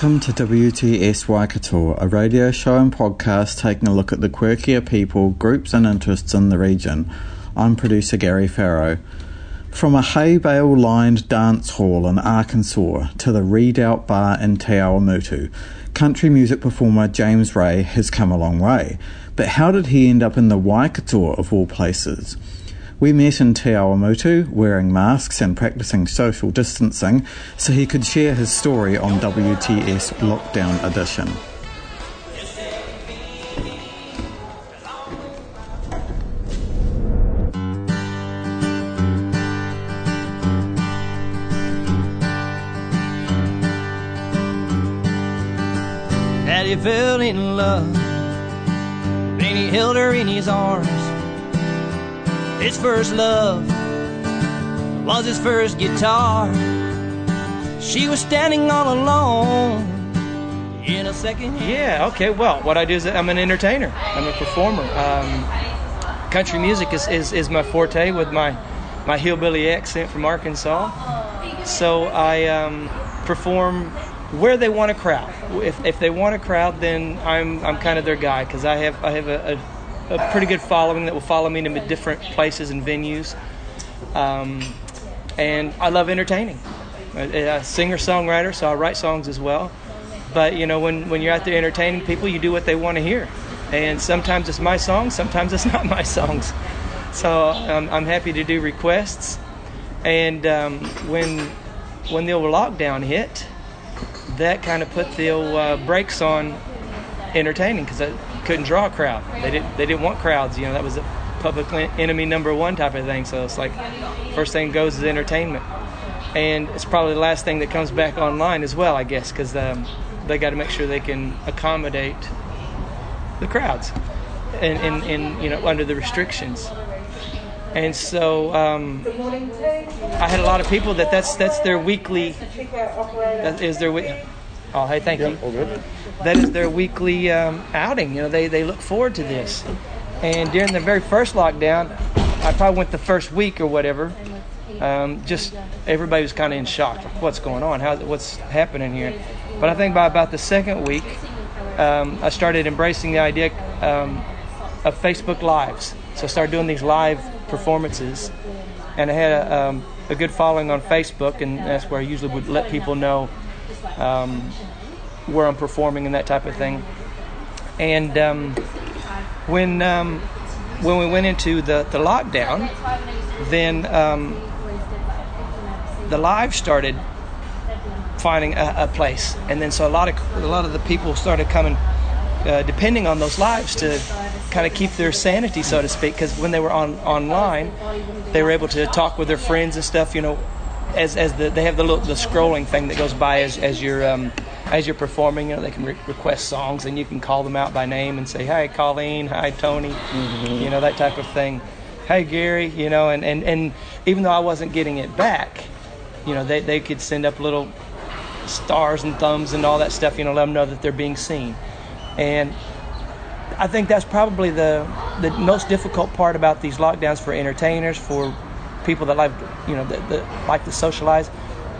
Welcome to WTS Waikato, a radio show and podcast taking a look at the quirkier people, groups, and interests in the region. I'm producer Gary Farrow. From a hay bale lined dance hall in Arkansas to the Redoubt Bar in Te Awamutu, country music performer James Ray has come a long way. But how did he end up in the Waikato of all places? We met in Te Awamutu, wearing masks and practicing social distancing, so he could share his story on WTS Lockdown Edition. Fell in love, then he held her in his arms. His first love was his first guitar. She was standing all alone in a second. Yeah, okay. Well, what I do is I'm an entertainer. I'm a performer. Um, country music is, is, is my forte with my, my hillbilly accent from Arkansas. So I um, perform where they want a crowd. If, if they want a crowd, then I'm, I'm kind of their guy because I have, I have a, a, a pretty good following that will follow me to different places and venues. Um, and I love entertaining. A, singer songwriter, so I write songs as well. But you know, when, when you're out there entertaining people, you do what they want to hear. And sometimes it's my songs, sometimes it's not my songs. So um, I'm happy to do requests. And um, when when the old lockdown hit, that kind of put the old, uh, brakes on entertaining because couldn't draw a crowd. They didn't they didn't want crowds. You know, that was a public enemy number one type of thing. So it's like first thing goes is entertainment, and it's probably the last thing that comes back online as well, I guess, because um, they got to make sure they can accommodate the crowds, and, you know under the restrictions. And so um, I had a lot of people that that's that's their weekly that is their week. Oh, hey, thank you. That is their weekly um, outing. You know, they they look forward to this. And during the very first lockdown, I probably went the first week or whatever. Um, just everybody was kind of in shock. Like, what's going on? How what's happening here? But I think by about the second week, um, I started embracing the idea um, of Facebook Lives. So I started doing these live performances, and I had a, um, a good following on Facebook, and that's where I usually would let people know um, where I'm performing and that type of thing. And um, when um, when we went into the, the lockdown, then um, the live started finding a, a place, and then so a lot of a lot of the people started coming, uh, depending on those lives to kind of keep their sanity, so to speak, because when they were on online, they were able to talk with their friends and stuff. You know, as as the, they have the little, the scrolling thing that goes by as as you're um, as you're performing. You know, they can re- request songs, and you can call them out by name and say, "Hi, Colleen. Hi, Tony." You know that type of thing. Hey, Gary. You know, and and and even though I wasn't getting it back, you know, they they could send up little stars and thumbs and all that stuff. You know, let them know that they're being seen, and I think that's probably the the most difficult part about these lockdowns for entertainers, for people that like you know that, that like to socialize,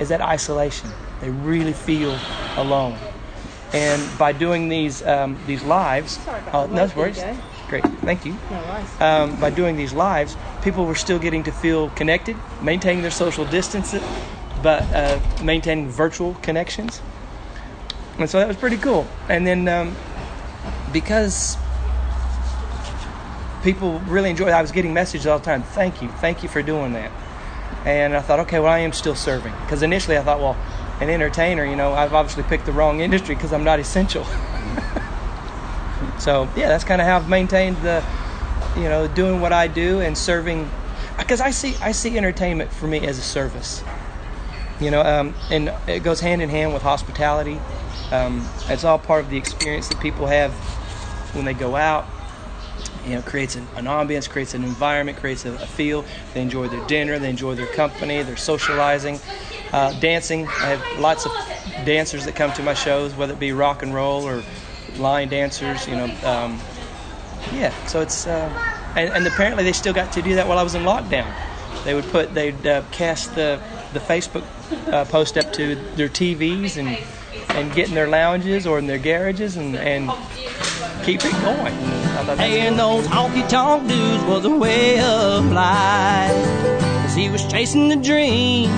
is that isolation. They really feel alone, and by doing these um, these lives, Sorry about the no worries. Great, thank you. No worries. Um, by doing these lives, people were still getting to feel connected, maintaining their social distance, but uh, maintaining virtual connections. And so that was pretty cool. And then um, because people really enjoyed it, I was getting messages all the time. Thank you, thank you for doing that. And I thought, okay, well, I am still serving. Because initially I thought, well, an entertainer, you know, I've obviously picked the wrong industry because I'm not essential. so yeah, that's kind of how I've maintained the you know, doing what I do and serving, because I see I see entertainment for me as a service. You know, um, and it goes hand in hand with hospitality. Um, it's all part of the experience that people have when they go out. You know, creates an, an ambience, creates an environment, creates a, a feel. They enjoy their dinner, they enjoy their company, they're socializing, uh, dancing. I have lots of dancers that come to my shows, whether it be rock and roll or line dancers. You know, um, yeah. So it's uh, and, and apparently they still got to do that while I was in lockdown. They would put they'd uh, cast the the Facebook uh, post up to their TVs and and get in their lounges or in their garages and and keep it going. And those honky tonk dudes was a way of life. Cause he was chasing the dream,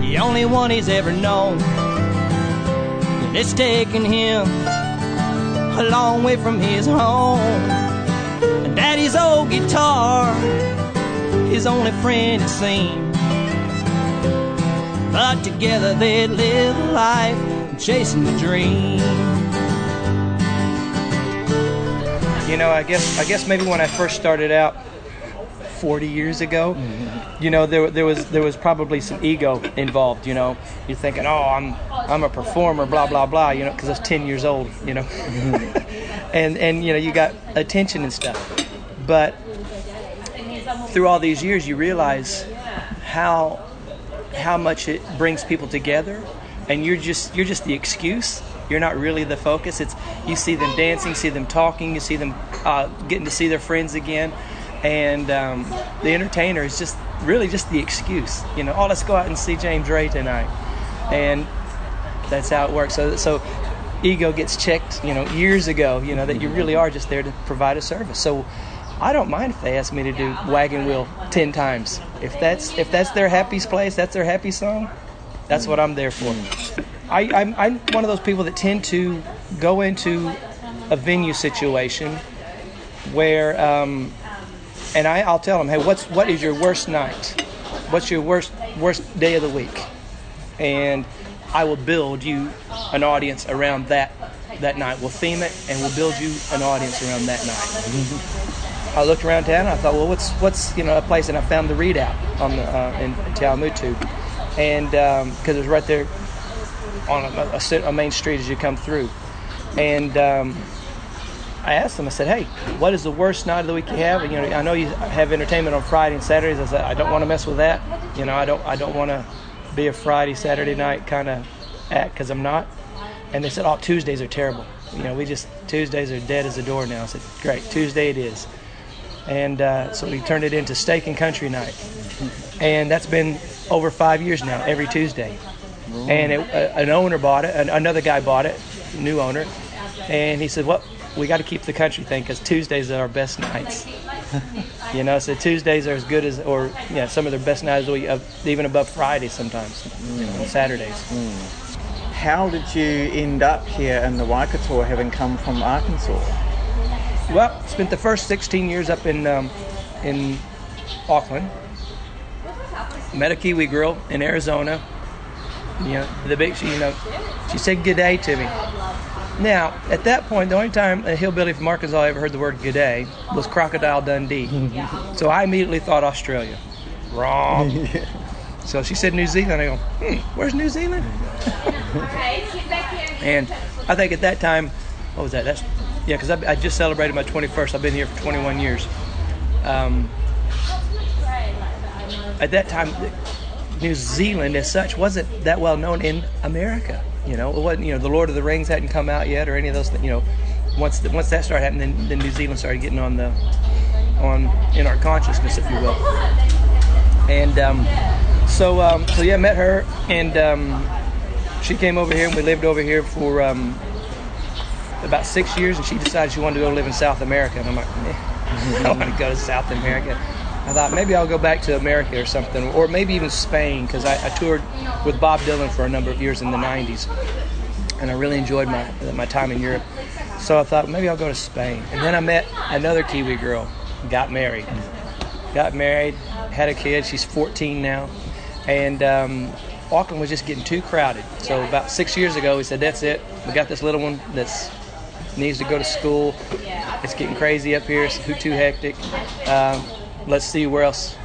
the only one he's ever known. And it's taken him a long way from his home. And daddy's old guitar, his only friend it seemed. But together they'd live life chasing the dream. You know, I guess I guess maybe when I first started out 40 years ago, mm-hmm. you know, there there was there was probably some ego involved. You know, you're thinking, oh, I'm I'm a performer, blah blah blah. You know, because I was 10 years old. You know, mm-hmm. and and you know you got attention and stuff, but through all these years, you realize how how much it brings people together, and you're just you're just the excuse. You're not really the focus. It's you see them dancing, see them talking, you see them uh, getting to see their friends again, and um, the entertainer is just really just the excuse. You know, oh, let's go out and see James Ray tonight, and that's how it works. So so ego gets checked. You know, years ago. You know that you really are just there to provide a service. So. I don't mind if they ask me to do Wagon Wheel ten times. If that's if that's their happy place, that's their happy song. That's what I'm there for. I, I'm, I'm one of those people that tend to go into a venue situation where, um, and I, I'll tell them, hey, what's what is your worst night? What's your worst worst day of the week? And I will build you an audience around that that night. We'll theme it, and we'll build you an audience around that night. I looked around town. And I thought, well, what's what's you know a place, and I found the Redoubt on the uh, in Te Awamutu, and because it was right there on a, a, a main street as you come through, and um, I asked them. I said, hey, what is the worst night of the week you have? And, you know, I know you have entertainment on Friday and Saturdays. I said, I don't want to mess with that. You know, I don't I don't want to be a Friday Saturday night kind of act because I'm not. And they said, oh, Tuesdays are terrible. You know, we just Tuesdays are dead as a door now. I said, great, Tuesday it is and uh, so we turned it into Steak and Country Night, and that's been over five years now, every Tuesday. And it, uh, an owner bought it, an, another guy bought it, new owner, and he said, "Well, we got to keep the country thing because Tuesdays are our best nights." you know, so Tuesdays are as good as, or yeah, some of their best nights, of the week, uh, even above Friday sometimes, you know, Saturdays. How did you end up here in the Waikato having come from Arkansas? Well, spent the first 16 years up in um, in Auckland. Met a Kiwi girl in Arizona. You know, the big, she, you know, she said good day to me. Now, at that point, the only time a hillbilly from Arkansas ever heard the word good day was Crocodile Dundee. so I immediately thought Australia. Wrong. So she said New Zealand. I go, hmm, where's New Zealand? And I think at that time, what was that? That's yeah, because I, I just celebrated my 21st. I've been here for 21 years. Um, at that time, New Zealand, as such, wasn't that well known in America. You know, it wasn't. You know, the Lord of the Rings hadn't come out yet, or any of those. Things, you know, once the, once that started happening, then, then New Zealand started getting on the on in our consciousness, if you will. And um, so, um, so yeah, met her, and um, she came over here, and we lived over here for um, about six years, and she decided she wanted to go live in South America. And I'm like, eh, I want to go to South America. I thought maybe I'll go back to America or something, or maybe even Spain, because I, I toured with Bob Dylan for a number of years in the '90s, and I really enjoyed my my time in Europe. So I thought maybe I'll go to Spain. And then I met another Kiwi girl, got married, got married, had a kid. She's 14 now, and um, Auckland was just getting too crowded. So about six years ago, we said, "That's it. We got this little one that's needs to go to school. It's getting crazy up here. It's too hectic. Um, let's see where else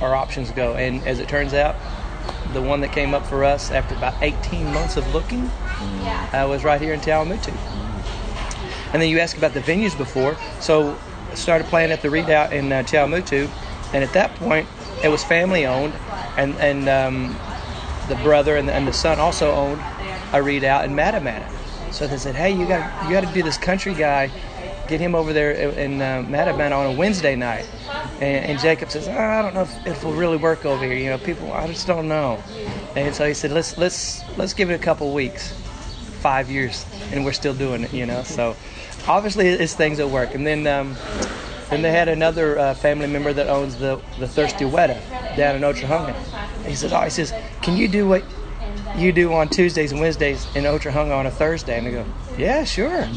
our options go. And as it turns out, the one that came up for us after about 18 months of looking uh, was right here in Te Awamutu. And then you asked about the venues before. So I started playing at the Redoubt in uh, Te Awamutu, and at that point it was family owned, and and um, the brother and the, and the son also owned a Redoubt in Matamata. So they said, hey, you got you got to do this country guy, get him over there in uh, Matamata on a Wednesday night. And, and Jacob says, "Oh, I don't know if, if it'll really work over here. You know, people, I just don't know. And so he said, let's let's let's give it a couple weeks, five years, and we're still doing it. You know, so obviously it's things that work. And then um, then they had another uh, family member that owns the the Thirsty Weta down in Otorohanga. He says, oh, he says, can you do what you do on Tuesdays and Wednesdays in Otorohanga on a Thursday? And I go, yeah, sure.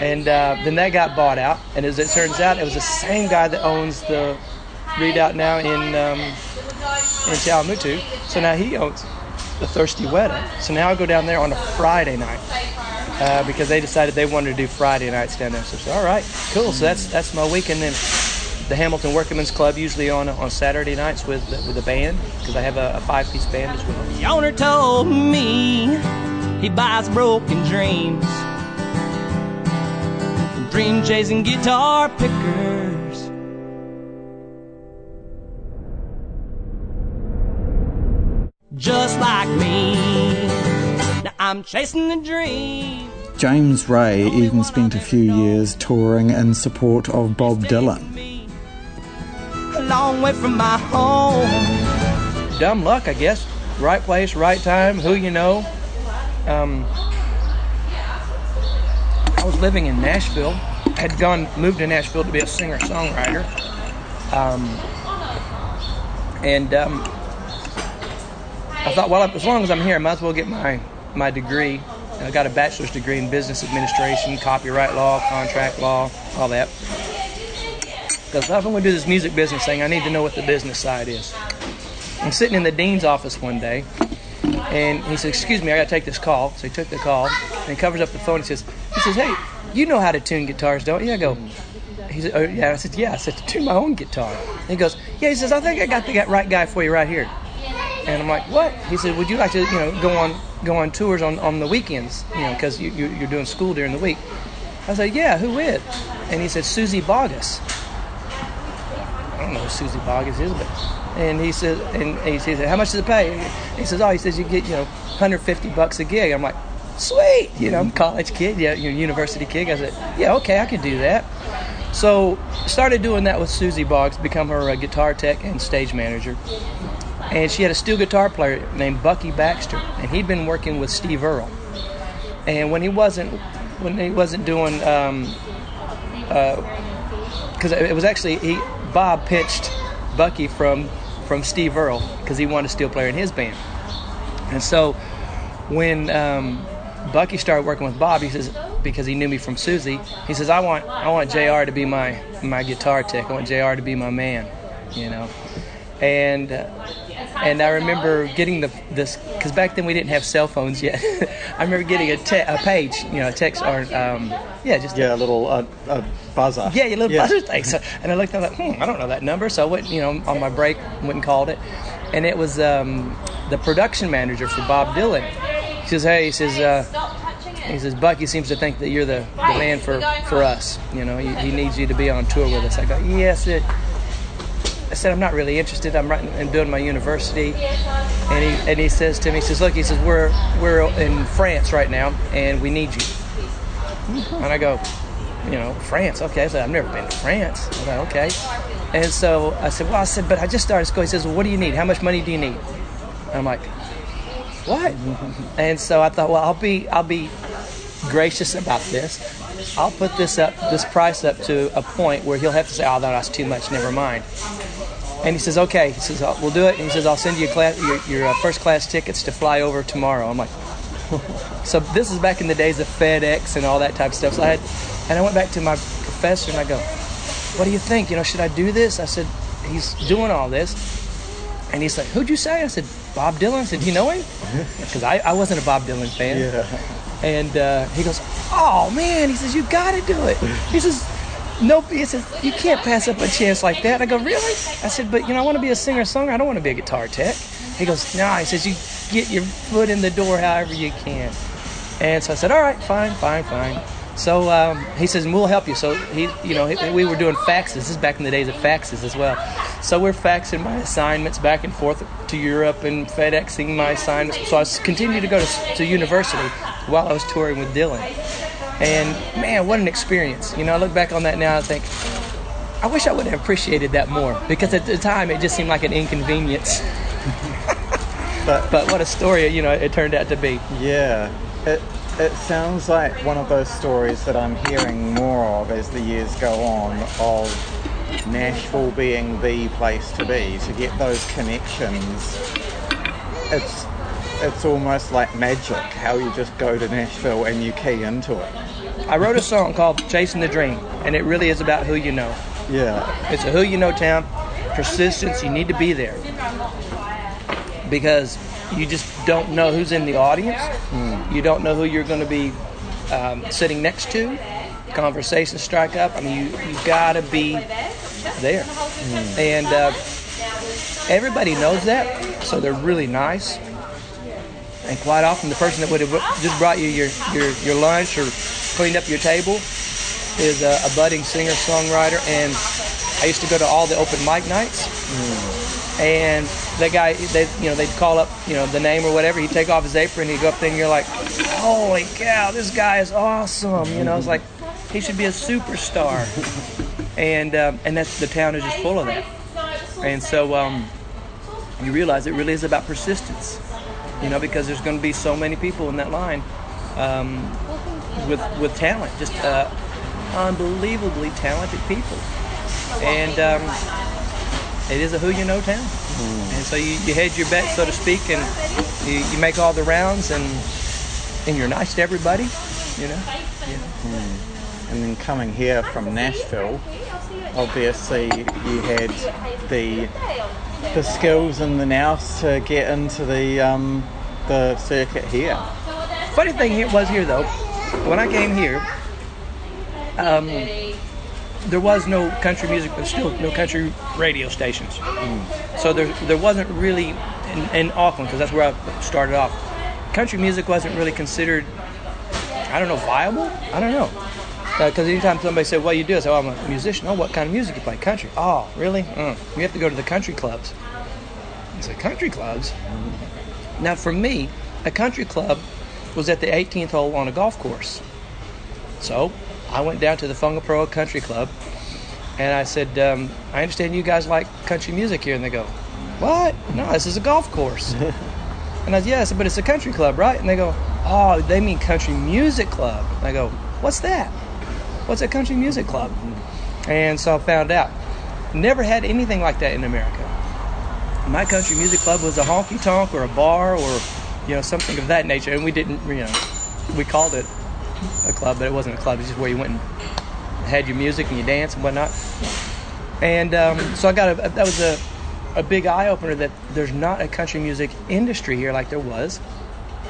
And uh, then that got bought out. And as it turns out, it was the same guy that owns the Redoubt now in um, in Te Awamutu. So now he owns the Thirsty Weta. So now I go down there on a Friday night uh, because they decided they wanted to do Friday nights down there. So I said, all right, cool. So that's that's my weekend. Then the Hamilton Workingmen's Club usually on on Saturday nights with with a band because I have a, a five piece band as well. The owner told me he buys broken dreams from dream chasing guitar pickers. Just like me. Now I'm chasing the dream. James Ray even spent a few years touring in support of Bob Dylan. A long way from my home. Dumb luck, I guess. Right place, right time. Who you know. Um, I was living in Nashville. Had gone moved to Nashville to be a singer songwriter. Um, and um, I thought, well, as long as I'm here, I might as well get my my degree. I got a bachelor's degree in business administration, copyright law, contract law, all that. Because if I'm going to do this music business thing, I need to know what the business side is. I'm sitting in the dean's office one day, and he said, "Excuse me, I got to take this call." So he took the call, and he covers up the phone. He says, "He says, hey, you know how to tune guitars, don't you?" I go, "He said, oh, yeah." I said, "Yeah." I said, "To tune my own guitar." And he goes, "Yeah." He says, "I think I got the right guy for you right here." And I'm like, "What?" He said, "Would you like to, you know, go on go on tours on, on the weekends, you know, because you, you, you're doing school during the week?" I said, "Yeah, who with?" And he said, "Suzy Bogguss." I don't know who Suzy Bogguss is, but and he says, and he says, how much does it pay? He says, oh, he says you get you know 150 bucks a gig. I'm like, sweet, you know, I'm a college kid, yeah, you university kid. I said, yeah, okay, I could do that. So started doing that with Susie Boggs, become her uh, guitar tech and stage manager. And she had a steel guitar player named Bucky Baxter, and he'd been working with Steve Earle. And when he wasn't when he wasn't doing um, because it was actually he Bob pitched Bucky from from Steve Earle because he wanted a steel player in his band, and so when um, Bucky started working with Bob, he says because he knew me from Suzy, he says I want I want Jr. to be my my guitar tech. I want Jr. to be my man, you know, and. Uh, and I remember getting the this because back then we didn't have cell phones yet. I remember getting a, te- a page, you know, a text or um, yeah, just Yeah, a little uh, a buzzer. yeah, a little Yeah. buzzer thing. So, and I looked I like, hmm, I don't know that number. So I went, you know, on my break, went and called it. And it was um, the production manager for Bob Dylan. He says, hey, he says, uh, he says, Bucky seems to think that you're the, the man for, for us. You know, he, he needs you to be on tour with us. I go, yes, it. I said, I'm not really interested. I'm writing and building my university. And he, and he says to me, he says, look, he says, we're, we're in France right now and we need you. Mm-hmm. And I go, you know, France. Okay. I said, I've never been to France. I said, okay. And so I said, well, I said, but I just started school. He says, well, what do you need? How much money do you need? And I'm like, what? Mm-hmm. and so I thought, well, I'll be, I'll be gracious about this. I'll put this up, this price up to a point where he'll have to say, oh, no, that's too much. Never mind. And he says, okay. He says, "Uh, we'll do it. And he says, I'll send you class, your, your uh, first class tickets to fly over tomorrow. I'm like, so this is back in the days of FedEx and all that type of stuff. So I had, and I went back to my professor and I go, what do you think? You know, should I do this? I said, he's doing all this. And he's like, who'd you say? I said, Bob Dylan. I said, do you know him? Because I, I wasn't a Bob Dylan fan. And uh, he goes, "Oh man," he says, "You got to do it." He says, "No," he says, "You can't pass up a chance like that." I go, "Really?" I said, "But you know, I want to be a singer songwriter. I don't want to be a guitar tech." He goes, "Nah," he says, "You get your foot in the door however you can." And so I said, "All right, fine, fine, fine." So um, he says, "We'll help you." So he, you know, he, we were doing faxes. This is back in the days of faxes as well. So we're faxing my assignments back and forth to Europe and FedExing my assignments. So I continued to go to, to university while I was touring with Dylan. And man, what an experience! You know, I look back on that now and think, I wish I would have appreciated that more because at the time it just seemed like an inconvenience. But But what a story, you know, it turned out to be. yeah, it it sounds like one of those stories that I'm hearing more of as the years go on of Nashville being the place to be to get those connections. It's it's almost like magic how you just go to Nashville and you key into it. I wrote a song called Chasing the Dream, and it really is about who you know. Yeah, It's a who you know town. Persistence, you need to be there. Because you just don't know who's in the audience. You don't know who you're going to be um, sitting next to. Conversations strike up. I mean, you, you got to be there. And uh, everybody knows that, so they're really nice. And quite often, the person that would have just brought you your, your, your lunch or cleaned up your table is a, a budding singer songwriter, and I used to go to all the open mic nights. And that guy, they, you know, they'd call up, you know, the name or whatever. He'd take off his apron, he'd go up there, and you're like, "Holy cow, this guy is awesome!" You know, it's like he should be a superstar. and um, and that's the town is just full of that. And so um, you realize it really is about persistence. You know, because there's going to be so many people in that line um, with with talent, just uh, unbelievably talented people, and um, it is a who you know town. And so you, you hedge your bet, so to speak, and you, you make all the rounds, and and you're nice to everybody. You know, and then coming here from Nashville, obviously you had the the skills and the nous to get into the um, the circuit here. Funny thing here was here though, when I came here, um, there was no country music, but still no country radio stations. So there, there wasn't really in, in Auckland because that's where I started off. Country music wasn't really considered, I don't know, viable. I don't know. Because anytime somebody said, "What do you do?" I said, "Oh, I'm a musician." Oh, what kind of music you play? Country. Oh, really? Mm. You have to go to the country clubs. I said, "Country clubs." Now, for me, a country club was at the 18th hole on a golf course. So I went down to the Fungapro Country Club and I said, um, I understand you guys like country music here. And they go, What? No, this is a golf course. and I said, said, but it's a country club, right? And they go, Oh, they mean country music club. And I go, What's that? What's a country music club? And so I found out. Never had anything like that in America. My country music club was a honky tonk or a bar or you know something of that nature. And we didn't you know we called it a club but it wasn't a club. It's just where you went and had your music and you dance and whatnot. And um, so i got a that was a, a big eye-opener that there's not a country music industry here like there was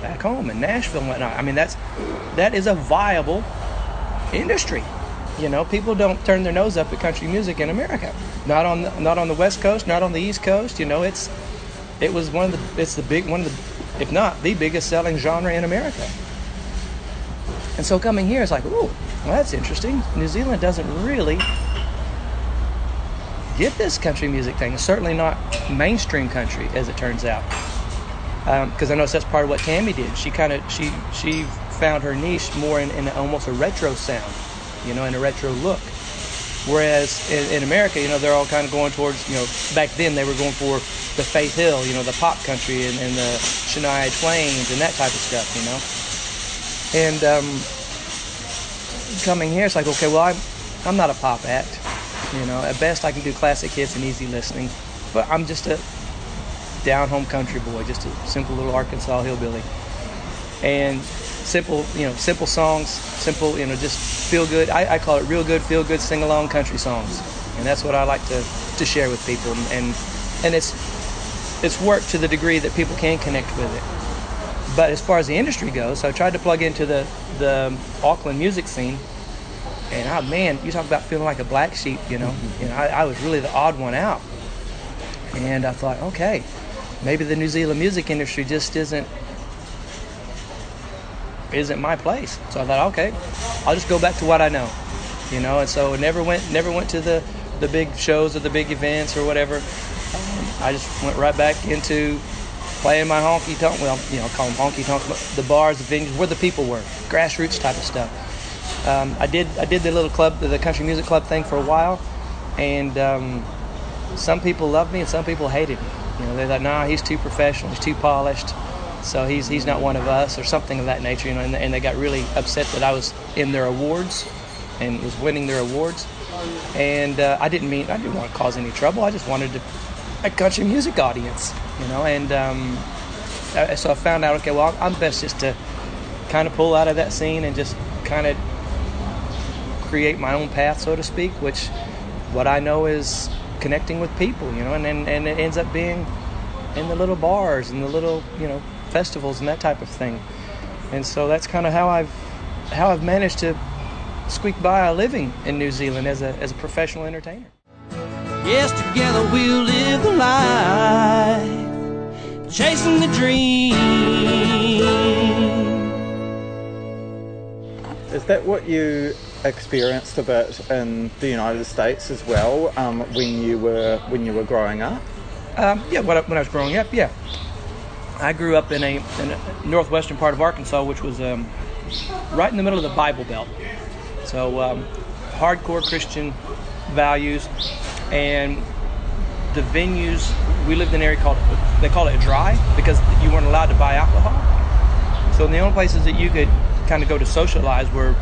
back home in nashville and whatnot. I mean that's that is a viable industry you know, people don't turn their nose up at country music in America. Not on the, not on the West Coast, not on the East Coast. You know, it's it was one of the it's the big one of the if not the biggest selling genre in America. And so coming here, it's like, ooh, well, that's interesting. New Zealand doesn't really get this country music thing. Certainly not mainstream country, as it turns out. Um, because I noticed that's part of what Tammy did. She kind of she she found her niche more in, in almost a retro sound you know, in a retro look. Whereas in, in, America, you know, they're all kind of going towards, you know, back then they were going for the Faith Hill, you know, the pop country and, and the Shania Twains and that type of stuff, you know. And um, coming here, it's like, okay, well, I'm, I'm not a pop act. You know, at best I can do classic hits and easy listening, but I'm just a down home country boy, just a simple little Arkansas hillbilly. And simple, you know, simple songs, simple, you know, just feel good. I, I call it real good, feel good, sing along country songs, and that's what I like to, to share with people. And and it's it's worked to the degree that people can connect with it. but as far as the industry goes, so I tried to plug into the the Auckland music scene, and oh man, you talk about feeling like a black sheep, you know. Mm-hmm. You know, I, I was really the odd one out, and I thought, okay, maybe the New Zealand music industry just isn't isn't my place. So I thought, okay, I'll just go back to what I know, you know. And so never went never went to the the big shows or the big events or whatever. I just went right back into playing my honky tonk. Well, you know, call them honky tonk, but the bars, the venues, where the people were, grassroots type of stuff. Um, I did I did the little club, the country music club thing for a while, and um, some people loved me and some people hated me. You know, they thought, nah, he's too professional, he's too polished, so he's he's not one of us, or something of that nature. You know, and, and they got really upset that I was in their awards and was winning their awards. And uh, I didn't mean I didn't want to cause any trouble. I just wanted to a country music audience, you know. And um, uh, so I found out, okay, well, I'm best just to kind of pull out of that scene and just kind of create my own path, so to speak. Which what I know is connecting with people, you know, and and, and it ends up being in the little bars and the little you know festivals and that type of thing. And so that's kind of how I've how I've managed to squeak by a living in New Zealand as a as a professional entertainer. Yes, together we'll live the life, chasing the dream. Is that what you experienced a bit in the United States as well um, when you were when you were growing up? Um, yeah, when I, when I was growing up, yeah. I grew up in a, in a northwestern part of Arkansas, which was um, right in the middle of the Bible Belt. So, um, hardcore Christian values, and the venues we lived in an area called they call it dry because you weren't allowed to buy alcohol. So the only places that you could kind of go to socialize were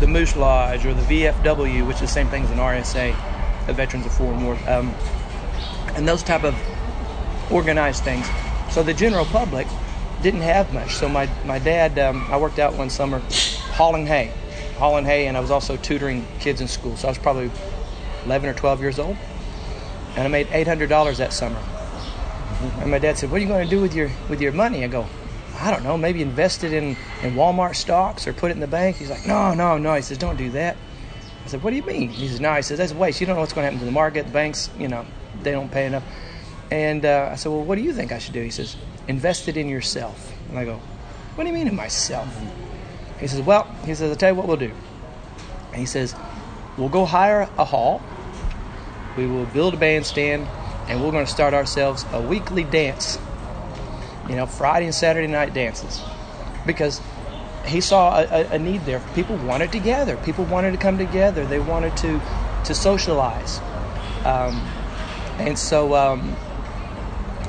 the Moose Lodge or the VFW, which is the same thing as an RSA, the Veterans of Foreign War, um, and those type of organized things. So the general public didn't have much. So my my dad, um, I worked out one summer hauling hay, hauling hay, and I was also tutoring kids in school. So I was probably 11 or 12 years old, and I made $800 that summer. And my dad said, "What are you going to do with your with your money?" I go, "I don't know. Maybe invest it in in Walmart stocks or put it in the bank." He's like, "No, no, no." He says, "Don't do that." I said, "What do you mean?" He says, "No." He says, "That's a waste. You don't know what's going to happen to the market. The banks, you know, they don't pay enough." And uh, I said, "Well, what do you think I should do?" He says, "Invest it in yourself." And I go, "What do you mean in myself?" He says, "Well," he says, "I'll tell you what we'll do." And he says, "We'll go hire a hall. We will build a bandstand, and we're going to start ourselves a weekly dance. You know, Friday and Saturday night dances, because." He saw a, a, need there. People wanted to gather. People wanted to come together. They wanted to to socialize. Um, and so um,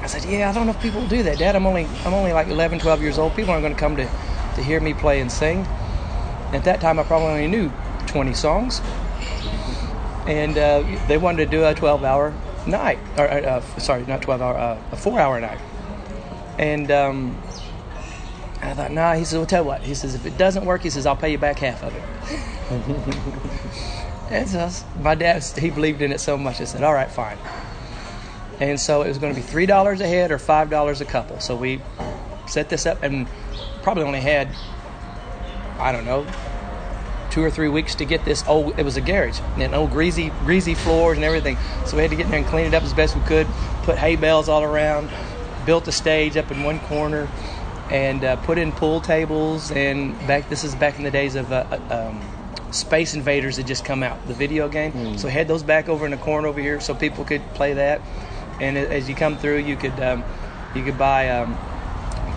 I said, "Yeah, I don't know if people will do that, Dad. I'm only I'm only like 11, 12 years old. People aren't going to come to to hear me play and sing." At that time, I probably only knew 20 songs, and uh, they wanted to do a 12-hour night, or uh, sorry, not 12-hour, uh, a four-hour night. And um, I thought, nah. He says, "Well, tell you what." He says, "If it doesn't work, he says, I'll pay you back half of it." and so my dad, he believed in it so much. I said, "All right, fine." And so it was going to be three dollars a head or five dollars a couple. So we set this up and probably only had, I don't know, two or three weeks to get this old. It was a garage and old greasy, greasy floors and everything. So we had to get in there and clean it up as best we could. Put hay bales all around. Built a stage up in one corner, and uh, put in pool tables. And back, this is back in the days of. Uh, uh, um, Space Invaders had just come out, the video game. So we had those back over in the corner over here, so people could play that. And as you come through, you could um, you could buy um,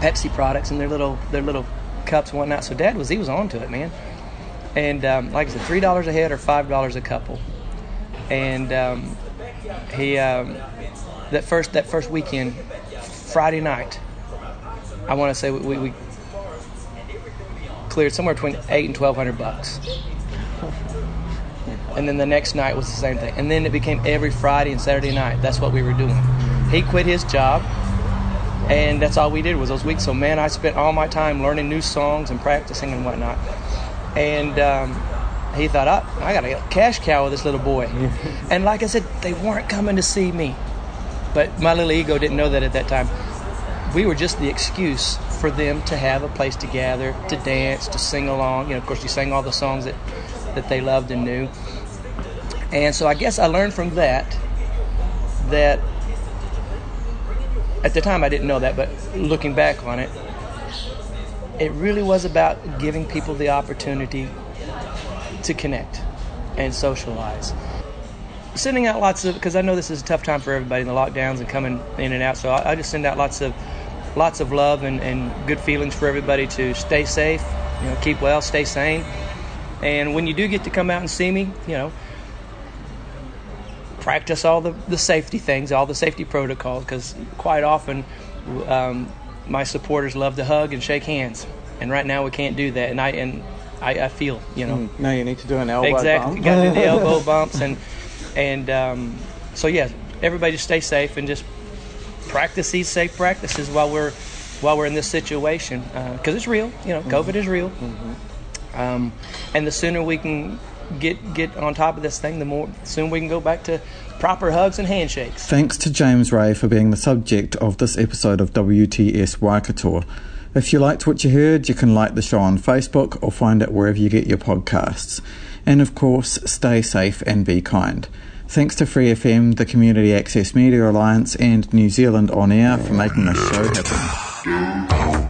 Pepsi products in their little their little cups and whatnot. So Dad was he was on to it, man. And um, like I said, three dollars a head or five dollars a couple. And um, he um, that first that first weekend, Friday night, I want to say we, we, we cleared somewhere between eight and twelve hundred bucks. And then the next night was the same thing. And then it became every Friday and Saturday night. That's what we were doing. He quit his job, and that's all we did was those weeks. So man, I spent all my time learning new songs and practicing and whatnot. And um, he thought, I, I got a cash cow with this little boy. and like I said, they weren't coming to see me. But my little ego didn't know that at that time. We were just the excuse for them to have a place to gather, to dance, to sing along. You know, of course, you sang all the songs that, that they loved and knew. And so I guess I learned from that that at the time I didn't know that, but looking back on it, it really was about giving people the opportunity to connect and socialize. Sending out lots of because I know this is a tough time for everybody in the lockdowns and coming in and out, so I, I just send out lots of lots of love and, and good feelings for everybody to stay safe, you know, keep well, stay sane. And when you do get to come out and see me, you know, practice all the, the safety things, all the safety protocols, because quite often um, my supporters love to hug and shake hands, and right now we can't do that. And I and I, I feel you know No, you need to do an elbow bump. exactly got to do the elbow bumps and and um, so yeah, everybody just stay safe and just practice these safe practices while we're while we're in this situation because it's real. You know, COVID is real, um, and the sooner we can get get on top of this thing, the more soon we can go back to proper hugs and handshakes. Thanks to James Ray for being the subject of this episode of WTS Waikato. If you liked what you heard, you can like the show on Facebook or find it wherever you get your podcasts. And of course, stay safe and be kind. Thanks to Free FM, the Community Access Media Alliance, and New Zealand On Air for making this show happen.